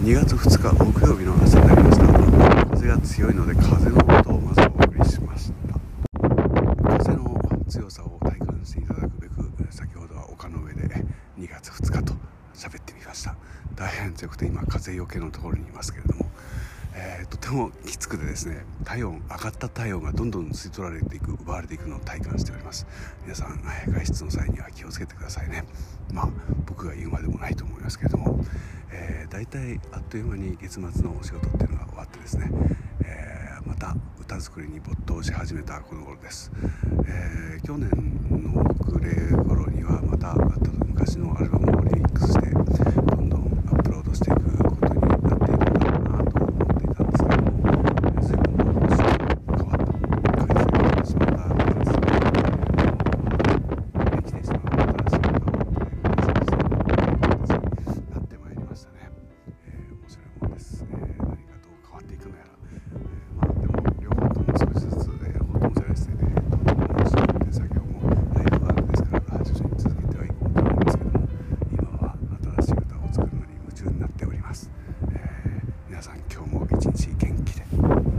2月2日木曜日の朝になりました。風が強いので風の音をまずお送りしました。風の強さを体感していただくべく先ほどは丘の上で2月2日と喋ってみました。大変強くて今風よけのところにいますけれども、えー、とてもきつくてですね体温上がった体温がどんどん吸い取られていく奪われていくのを体感しております。皆さん外出の際には気をつけてくださいね。まあ僕が言うまでもないと思いますけれども、大体あっという間に月末のお仕事っていうのが終わってですね、えー、また歌作りに没頭し始めたこの頃です、えー、去年の暮れております、えー、皆さん今日も一日元気で。